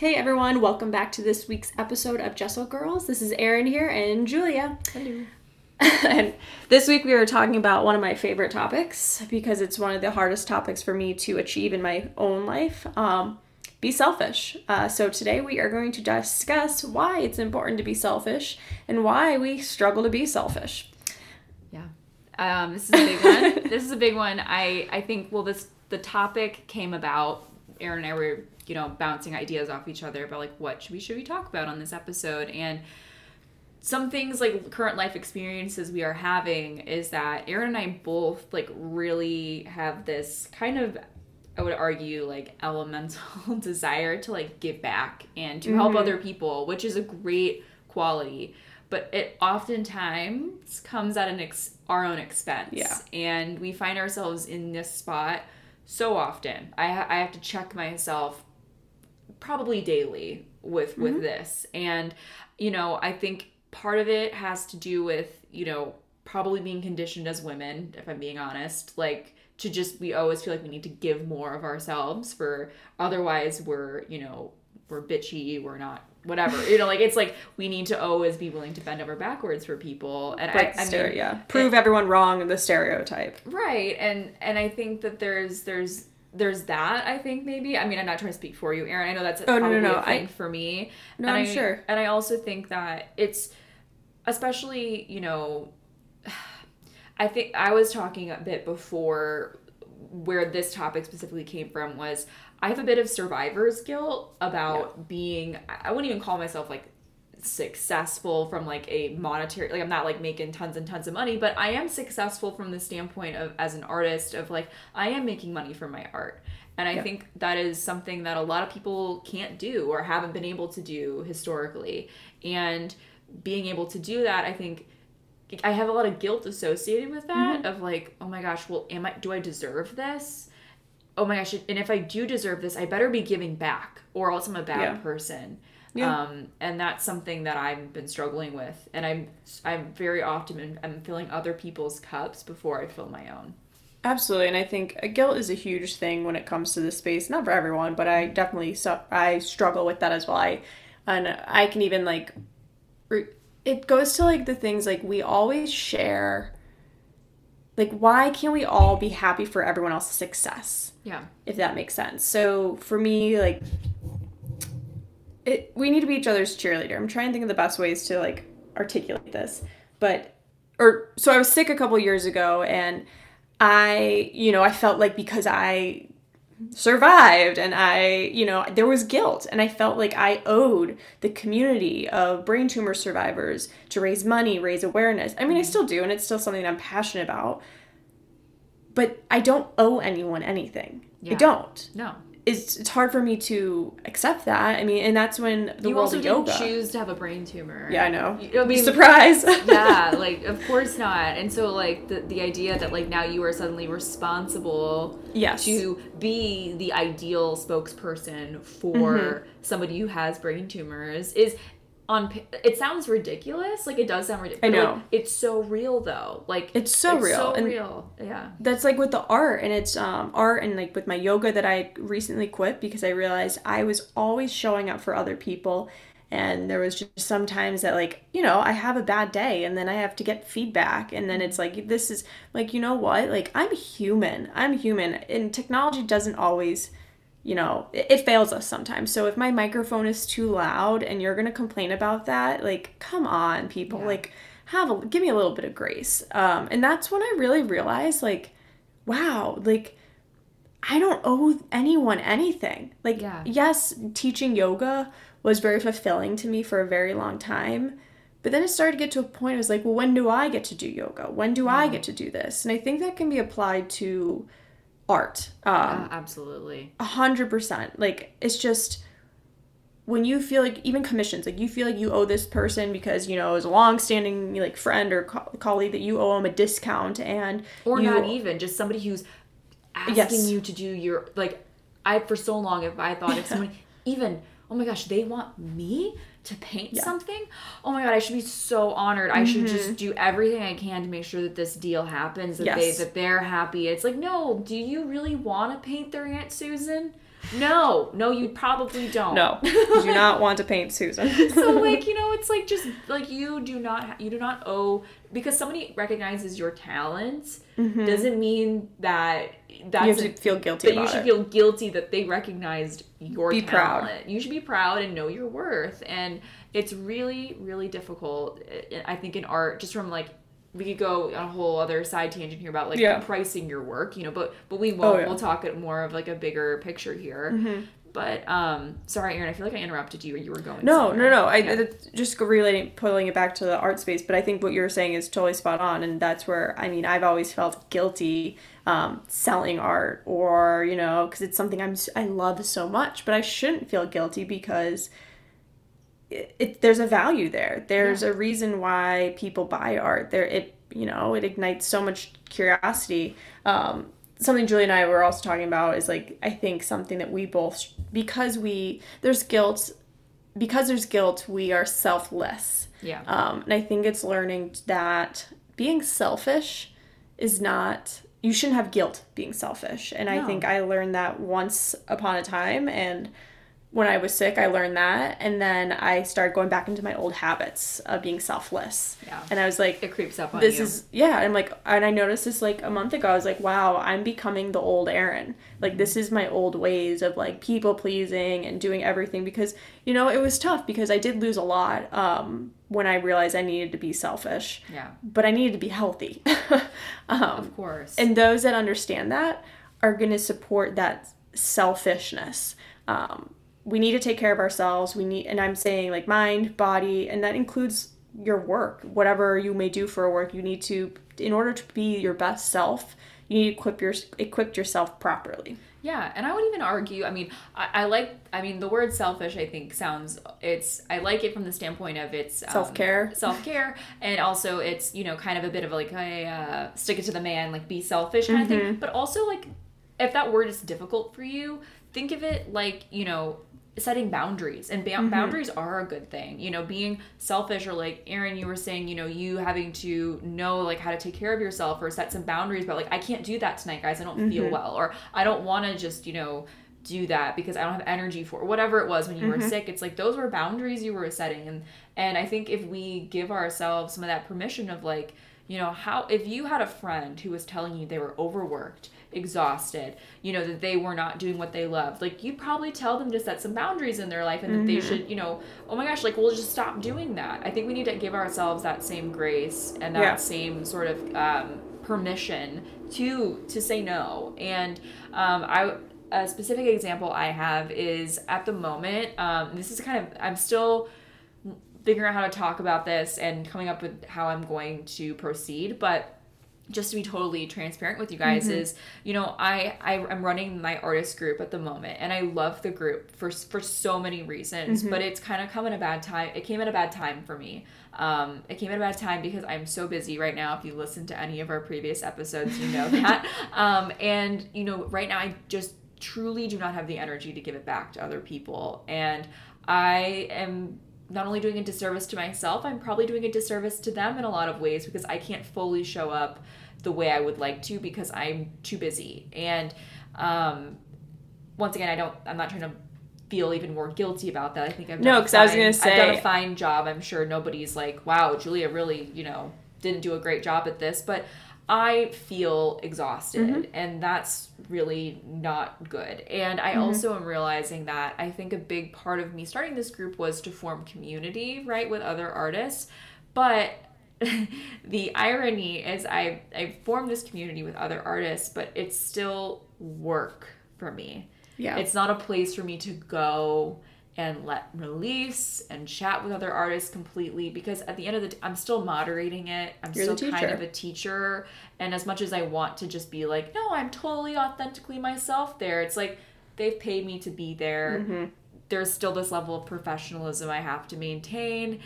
Hey everyone, welcome back to this week's episode of Gesso Girls. This is Erin here and Julia. Hello. and this week we are talking about one of my favorite topics because it's one of the hardest topics for me to achieve in my own life. Um, be selfish. Uh, so today we are going to discuss why it's important to be selfish and why we struggle to be selfish. Yeah. Um, this is a big one. this is a big one. I I think well this the topic came about. Erin and I were you know bouncing ideas off each other about like what should we should we talk about on this episode and some things like current life experiences we are having is that Erin and I both like really have this kind of I would argue like elemental desire to like give back and to help Mhm. other people, which is a great quality. But it oftentimes comes at an ex- our own expense. Yeah. And we find ourselves in this spot so often. I, ha- I have to check myself probably daily with with mm-hmm. this. And you know i think part of it has to do with you know probably being conditioned as women if i'm being honest like to just we always feel like we need to give more of ourselves for otherwise we're you know we're bitchy we're not whatever. You know like it's like we need to always be willing to bend over backwards for people. And I, I stereo- mean, yeah. Prove everyone wrong in the stereotype. right. And and i think that there's there's there's that i think maybe. I mean i'm not trying to speak for you erin i know that's Oh, no, no, no, a thing I- for me. No, and I'm I, sure. and i also think that it's especially you know i think i was talking a bit before where this topic specifically came from was i have a bit of survivor's guilt about being i wouldn't even call myself like successful from like a monetary like I'm not like making tons and tons of money but I am successful from the standpoint of as an artist of like I am making money from my art. And I Yeah. think that is something that a lot of people can't do or haven't been able to do historically. And being able to do that I think I have a lot of guilt associated with that mm-hmm. of like oh my gosh well am I do I deserve this? Oh my gosh and if I do deserve this I better be giving back or else I'm a bad Yeah. person Yeah. um, and that's something that I've been struggling with, and I'm I'm very often I'm filling other people's cups before I fill my own. Absolutely, and I think uh, guilt is a huge thing when it comes to this space. Not for everyone, but I definitely I struggle with that as well. I and I can even like re- it goes to like the things like we always share. Like, why can't we all be happy for everyone else's success? Yeah, If that makes sense. So for me, like, it we need to be each other's cheerleader. I'm trying to think of the best ways to like articulate this, but or so I was sick a couple years ago and I, you know, I felt like because I survived and I, you know, there was guilt and I felt like I owed the community of brain tumor survivors to raise money, raise awareness. I mean, I mm-hmm. still do and it's still something I'm passionate about. But I don't owe anyone anything. Yeah. I don't. no, It's it's hard for me to accept that. I mean, and that's when the you world also of yoga. choose to have a brain tumor. yeah, I know. You- I mean, surprise. yeah, like of course not. And so like the the idea that like now you are suddenly responsible yes. to be the ideal spokesperson for Mm-hmm. somebody who has brain tumors is on it sounds ridiculous like it does sound ridiculous I know. it's so real though. Like It's so real, so and- real. Yeah. that's like with the art and it's um art and like with my yoga that I recently quit because I realized I was always showing up for other people and there was just sometimes that like you know I have a bad day and then I have to get feedback and then it's like this is like you know what? Like I'm human. I'm human and technology doesn't always you know it, it fails us sometimes. So if my microphone is too loud and you're gonna complain about that like come on people. Yeah. like have a give me a little bit of grace. Um and that's when i really realized like wow like i don't owe anyone anything. Like Yeah. yes teaching yoga was very fulfilling to me for a very long time but then it started to get to a point it was like well when do i get to do yoga? When do i get to do this? And i think that can be applied to art um Yeah, absolutely a hundred percent. Like it's just when you feel like even commissions, like you feel like you owe this person because you know as a long-standing like friend or co- colleague that you owe them a discount and or you- not even just somebody who's asking Yes. you to do your like i for so long if i thought if someone even oh my gosh they want me to paint Yeah. something oh my god i should be so honored i should Mm-hmm. just do everything i can to make sure that this deal happens that Yes. they that they're happy it's like no do you really want to paint their aunt susan no, no, you probably don't. No, you do not want to paint Susan. so like you know, it's like just like you do not you do not owe because somebody recognizes your talents doesn't mean that that's Mm-hmm. you have to feel guilty that you should it. feel guilty that they recognized your Be proud. You should be proud and know your worth. And it's really, really difficult. eh, I think in art, just from like we could go on a whole other side tangent here about like Yeah. pricing your work, you know. But but we won't. Oh, yeah. We'll talk it more of like a bigger picture here. But um, sorry, Erin. I feel like I interrupted you. You were going. No, somewhere. no, no. I Yeah. just relating, pulling it back to the art space. But I think what you're saying is totally spot on, and that's where I mean I've always felt guilty um, selling art, or you know, because it's something I'm I love so much, but I shouldn't feel guilty because it, it there's a value there. There's a reason why people buy art. There, it you know, it ignites so much curiosity. Um, something Julie and I were also talking about is like I think something that we both because we there's guilt because there's guilt we are selfless Yeah. um, and I think it's learning that being selfish is not you shouldn't have guilt being selfish and I think I learned that once upon a time and when I was sick I learned that and then I started going back into my old habits of being selfless Yeah. and I was like it creeps up on this you. is yeah i'm like and i noticed this like a month ago i was like wow i'm becoming the old erin like this is my old ways of like people pleasing and doing everything because you know it was tough because i did lose a lot um when i realized i needed to be selfish yeah. but i needed to be healthy um Of course. and those that understand that are going to support that selfishness um, we need to take care of ourselves we need and i'm saying like mind body and that includes your work whatever you may do for work you need to in order to be your best self you need to equip your equip yourself properly Yeah, and I would even argue. I mean, I, I like. I mean, the word selfish. I think sounds. It's. I like it from the standpoint of it's um, Self-care. self care, and also it's you know kind of a bit of like a uh, stick it to the man, like be selfish kind of thing. But also like, if that word is difficult for you, think of it like you know setting boundaries and ba- mm-hmm. boundaries are a good thing you know being selfish or like erin you were saying you know you having to know like how to take care of yourself or set some boundaries but like i can't do that tonight guys i don't feel mm-hmm. well or i don't want to just you know do that because i don't have energy for whatever it was when you were mm-hmm. sick it's like those were boundaries you were setting and and i think if we give ourselves some of that permission of like you know how if you had a friend who was telling you they were overworked exhausted you know that they were not doing what they loved like you'd probably tell them to set some boundaries in their life and that they should you know oh my gosh like we'll just stop doing that i think we need to give ourselves that same grace and that Yeah. same sort of um, permission to to say no and um, i a specific example i have is at the moment um, this is kind of i'm still figuring out how to talk about this and coming up with how I'm going to proceed. But just to be totally transparent with you guys is, you know, I, I am running my artist group at the moment, and I love the group for for so many reasons. But it's kind of come at a bad time. It came at a bad time for me. Um, it came at a bad time because I'm so busy right now. If you listen to any of our previous episodes, you know that. um, and you know, right now I just truly do not have the energy to give it back to other people, and I am not only doing a disservice to myself, I'm probably doing a disservice to them in a lot of ways because I can't fully show up the way I would like to because I'm too busy. And um, once again, I don't. I'm not trying to feel even more guilty about that. I think I've No, because I was gonna say I've done a fine job. I'm sure nobody's like, wow, Julia really, you know, didn't do a great job at this, but. I feel exhausted, Mm-hmm. and that's really not good. And I Mm-hmm. also am realizing that I think a big part of me starting this group was to form community, right, with other artists. But the irony is, I I formed this community with other artists, but it's still work for me. yeah It's not a place for me to go and let release and chat with other artists completely because at the end of the day, I'm still moderating it. I'm You're still kind of a teacher. And as much as I want to just be like, no, I'm totally authentically myself there, it's like they've paid me to be there. Mm-hmm. There's still this level of professionalism I have to maintain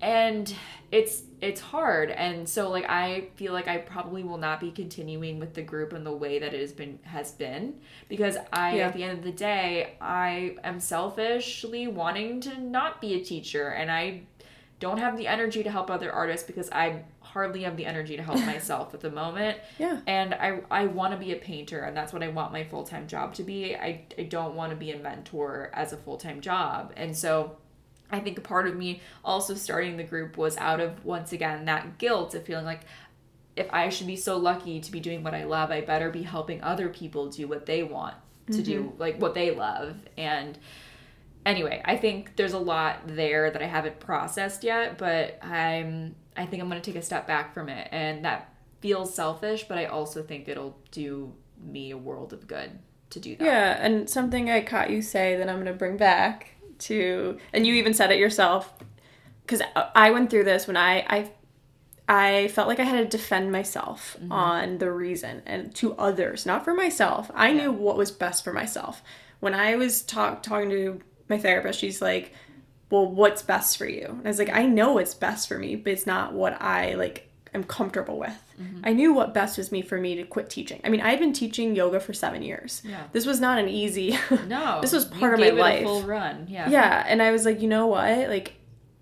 and it's it's hard and so like i feel like i probably will not be continuing with the group in the way that it has been has been because i Yeah. at the end of the day i am selfishly wanting to not be a teacher and i don't have the energy to help other artists because I hardly have the energy to help myself at the moment. Yeah. And I I want to be a painter and that's what I want my full-time job to be. I I don't want to be a mentor as a full-time job. And so I think a part of me also starting the group was out of once again that guilt of feeling like if I should be so lucky to be doing what I love, I better be helping other people do what they want to mm-hmm. do, like what they love. And anyway, I think there's a lot there that I haven't processed yet, but I'm I think I'm going to take a step back from it and that feels selfish, but I also think it'll do me a world of good to do that. Yeah, and something I caught you say that I'm going to bring back to and you even said it yourself cuz I went through this when I I I felt like I had to defend myself mm-hmm. on the reason and to others, not for myself. I yeah. knew what was best for myself. When I was talk, talking to my therapist, she's like, "Well, what's best for you?" And I was like, "I know what's best for me, but it's not what I like am comfortable with." Mm-hmm. I knew what best was me for me to quit teaching. I mean, I had been teaching yoga for 7 years. Yeah. This was not an easy No. this was part of my life. full run. Yeah. Yeah, and I was like, "You know what? Like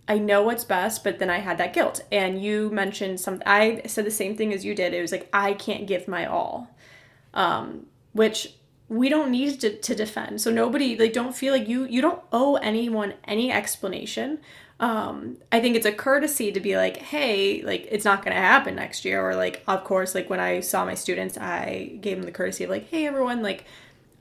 I know what's best, but then I had that guilt. And you mentioned something, I said the same thing as you did. It was like, I can't give my all, um, which we don't need to, to defend. So nobody, like, don't feel like you, you don't owe anyone any explanation. Um, I think it's a courtesy to be like, hey, like, it's not going to happen next year. Or, like, of course, like, when I saw my students, I gave them the courtesy of, like, hey, everyone, like,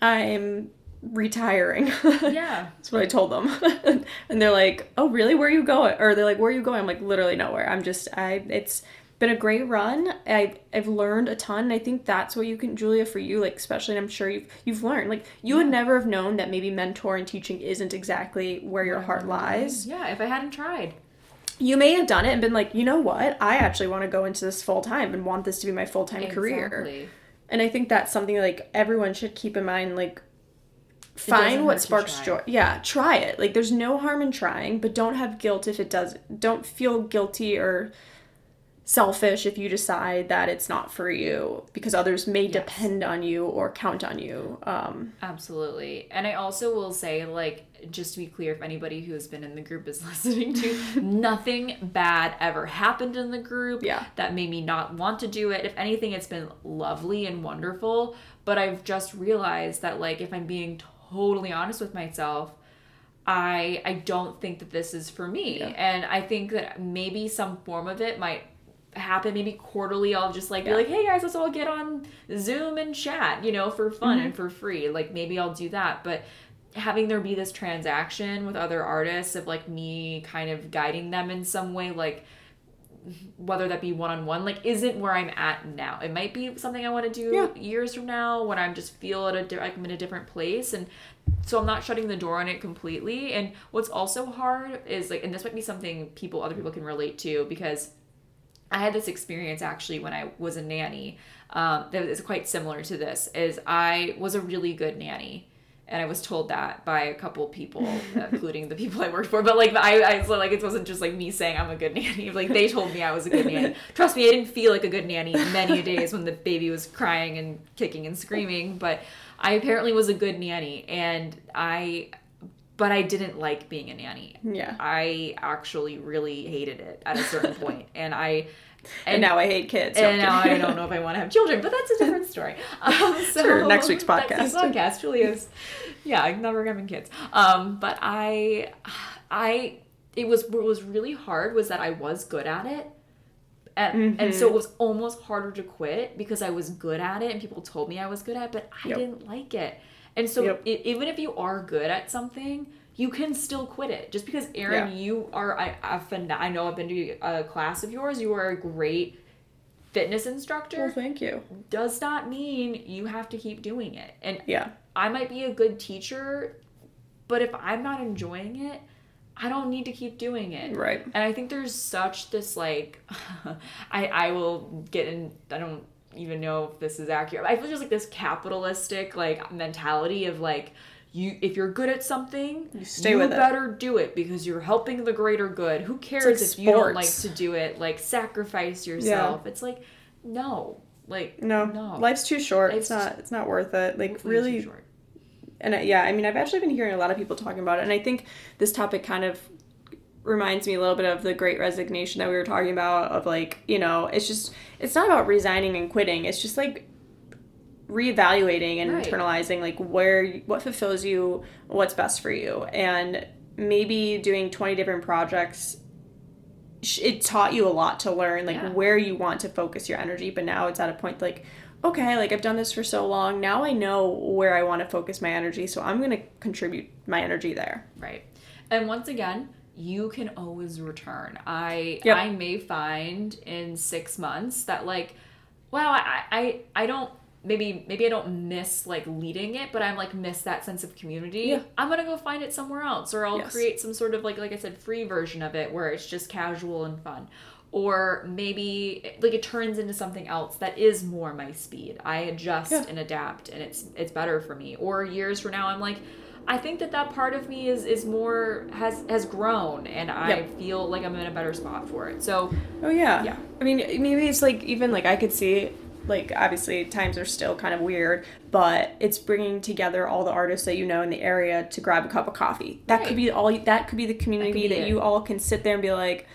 I'm retiring. Yeah. That's what I told them. and they're like, "Oh, really? Where are you going?" Or they're like, "Where are you going?" I'm like, "Literally nowhere. I'm just I it's been a great run. I I've learned a ton. And I think that's what you can Julia for you like especially I'm sure you've you've learned. Like you yeah. would never have known that maybe mentor and teaching isn't exactly where your heart lies. Yeah, if I hadn't tried. You may have done it and been like, "You know what? I actually want to go into this full time and want this to be my full-time exactly. career." And I think that's something like everyone should keep in mind like find what sparks joy. Yeah, try it. Like there's no harm in trying, but don't have guilt if it does. Don't feel guilty or selfish if you decide that it's not for you because others may yes. depend on you or count on you. Um, Absolutely. And I also will say, like, just to be clear, if anybody who has been in the group is listening to, nothing bad ever happened in the group yeah. that made me not want to do it. If anything, it's been lovely and wonderful. But I've just realized that, like, if I'm being totally honest with myself, I I don't think that this is for me. Yeah. And I think that maybe some form of it might happen maybe quarterly i'll just like yeah. be like hey guys let's all get on zoom and chat you know for fun mm-hmm. and for free like maybe i'll do that but having there be this transaction with other artists of like me kind of guiding them in some way like whether that be one on one, like isn't where I'm at now. It might be something I want to do yeah. years from now when I'm just feel at a di- I'm in a different place, and so I'm not shutting the door on it completely. And what's also hard is like, and this might be something people, other people can relate to because I had this experience actually when I was a nanny. Um, that is quite similar to this. Is I was a really good nanny and I was told that by a couple people, including the people I worked for. But like I, I so like it wasn't just like me saying I'm a good nanny. Like they told me I was a good nanny. Trust me, I didn't feel like a good nanny many days when the baby was crying and kicking and screaming. But I apparently was a good nanny, and I. But I didn't like being a nanny. Yeah. I actually really hated it at a certain point, and I and, and, now I hate kids. And now I don't know if I want to have children, but that's a different story. Um, so sure, next week's podcast. Next week's podcast, Julia's, yeah, I'm never having kids. Um, but I, I, it was what was really hard was that I was good at it. And, mm-hmm. and so it was almost harder to quit because I was good at it and people told me I was good at it, but I yep. didn't like it. And so yep. it, even if you are good at something, you can still quit it. Just because Erin, yeah. you are I I've been, I know I've been to a class of yours. You are a great fitness instructor. Well, thank you. Does not mean you have to keep doing it. And yeah, I might be a good teacher, but if I'm not enjoying it, I don't need to keep doing it. Right. And I think there's such this like I I will get in I don't even know if this is accurate. I feel just like this capitalistic like mentality of like you if you're good at something, you stay you with better it. do it because you're helping the greater good. Who cares like if sports. you don't like to do it? Like sacrifice yourself. Yeah. It's like no, like no, no. Life's too short. Life's it's not. It's not worth it. Like really. And uh, yeah, I mean, I've actually been hearing a lot of people talking about it, and I think this topic kind of reminds me a little bit of the great resignation that we were talking about of like you know it's just it's not about resigning and quitting it's just like reevaluating and Right. internalizing like where what fulfills you what's best for you and maybe doing 20 different projects it taught you a lot to learn like Yeah. where you want to focus your energy but now it's at a point like okay like i've done this for so long now i know where i want to focus my energy so i'm going to contribute my energy there Right. And once again, you can always return. I Yep. I may find in six months that like, wow, I I, I don't maybe maybe I don't miss like leading it, but I'm like miss that sense of community. Yeah. I'm gonna go find it somewhere else, or I'll Yes. create some sort of like like I said, free version of it where it's just casual and fun. Or maybe like it turns into something else that is more my speed. I adjust Yeah. and adapt, and it's it's better for me. Or years from now, I'm like, I think that that part of me is is more has has grown, and I Yep. feel like I'm in a better spot for it. So Oh yeah. Yeah. I mean, maybe it's like even like I could see like obviously times are still kind of weird, but it's bringing together all the artists that you know in the area to grab a cup of coffee. That Right. could be all. That could be the community be that, you all can sit there and be like.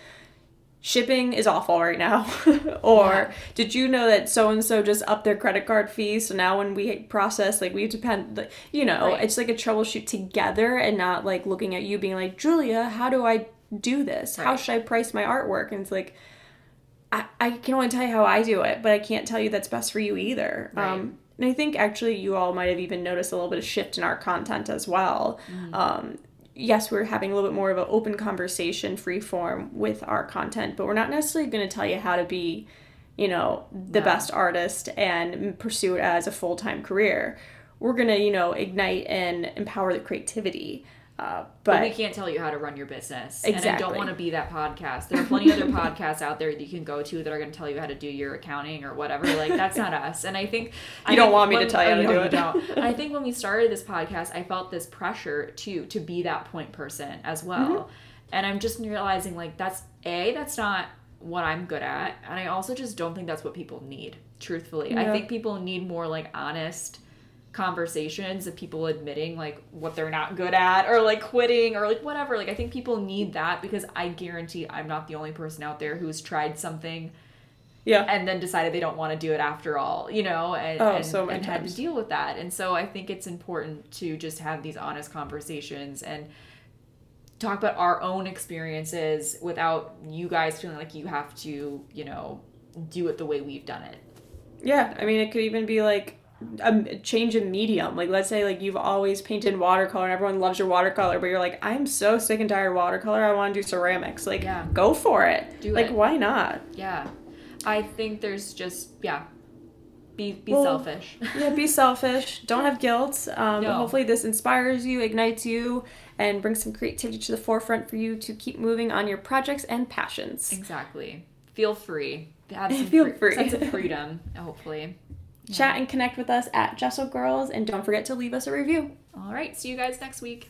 Shipping is awful right now. or Yeah. did you know that so and so just upped their credit card fee? So now when we process, like we depend, you know, Right. it's like a troubleshoot together and not like looking at you being like, Julia, how do I do this? How should I price my artwork? And it's like, I, I can only tell you how I do it, but I can't tell you that's best for you either. Right. Um, and I think actually you all might have even noticed a little bit of shift in our content as well. Mm-hmm. Um, yes, we're having a little bit more of an open conversation, free form with our content, but we're not necessarily going to tell you how to be, you know, the No. best artist and pursue it as a full time career. We're going to, you know, ignite and empower the creativity. Uh, but, but we can't tell you how to run your business. And I don't want to be that podcast. There are plenty other podcasts out there that you can go to that are going to tell you how to do your accounting or whatever. Like that's not us. And I think I You don't think want me to tell you how to oh, do it. don't. I think when we started this podcast, I felt this pressure too to be that point person as well. Mm-hmm. And I'm just realizing like that's a that's not what I'm good at, and I also just don't think that's what people need. Truthfully, I think people need more like honest conversations of people admitting like what they're not good at or like quitting or like whatever. Like i think people need that because i guarantee i'm not the only person out there who's tried something yeah. and then decided they don't want to do it after all you know and, Oh, and, so and had to deal with that. And so i think it's important to just have these honest conversations and talk about our own experiences without you guys feeling like you have to you know do it the way we've done it. Yeah, I mean, it could even be like a change in medium. Like, let's say like you've always painted watercolor and everyone loves your watercolor, but you're like, I'm so sick and tired of watercolor. I want to do ceramics. Like, Yeah. go for it. Do like, it. why not? yeah i think there's just yeah be be Well, selfish Yeah, be selfish. Don't have guilt. Um, No. hopefully, this inspires you, ignites you, and brings some creativity to the forefront for you to keep moving on your projects and passions. exactly feel free have some Feel free- free. sense of freedom hopefully Chat and connect with us at Gesso Girls, and don't forget to leave us a review. all right see you guys next week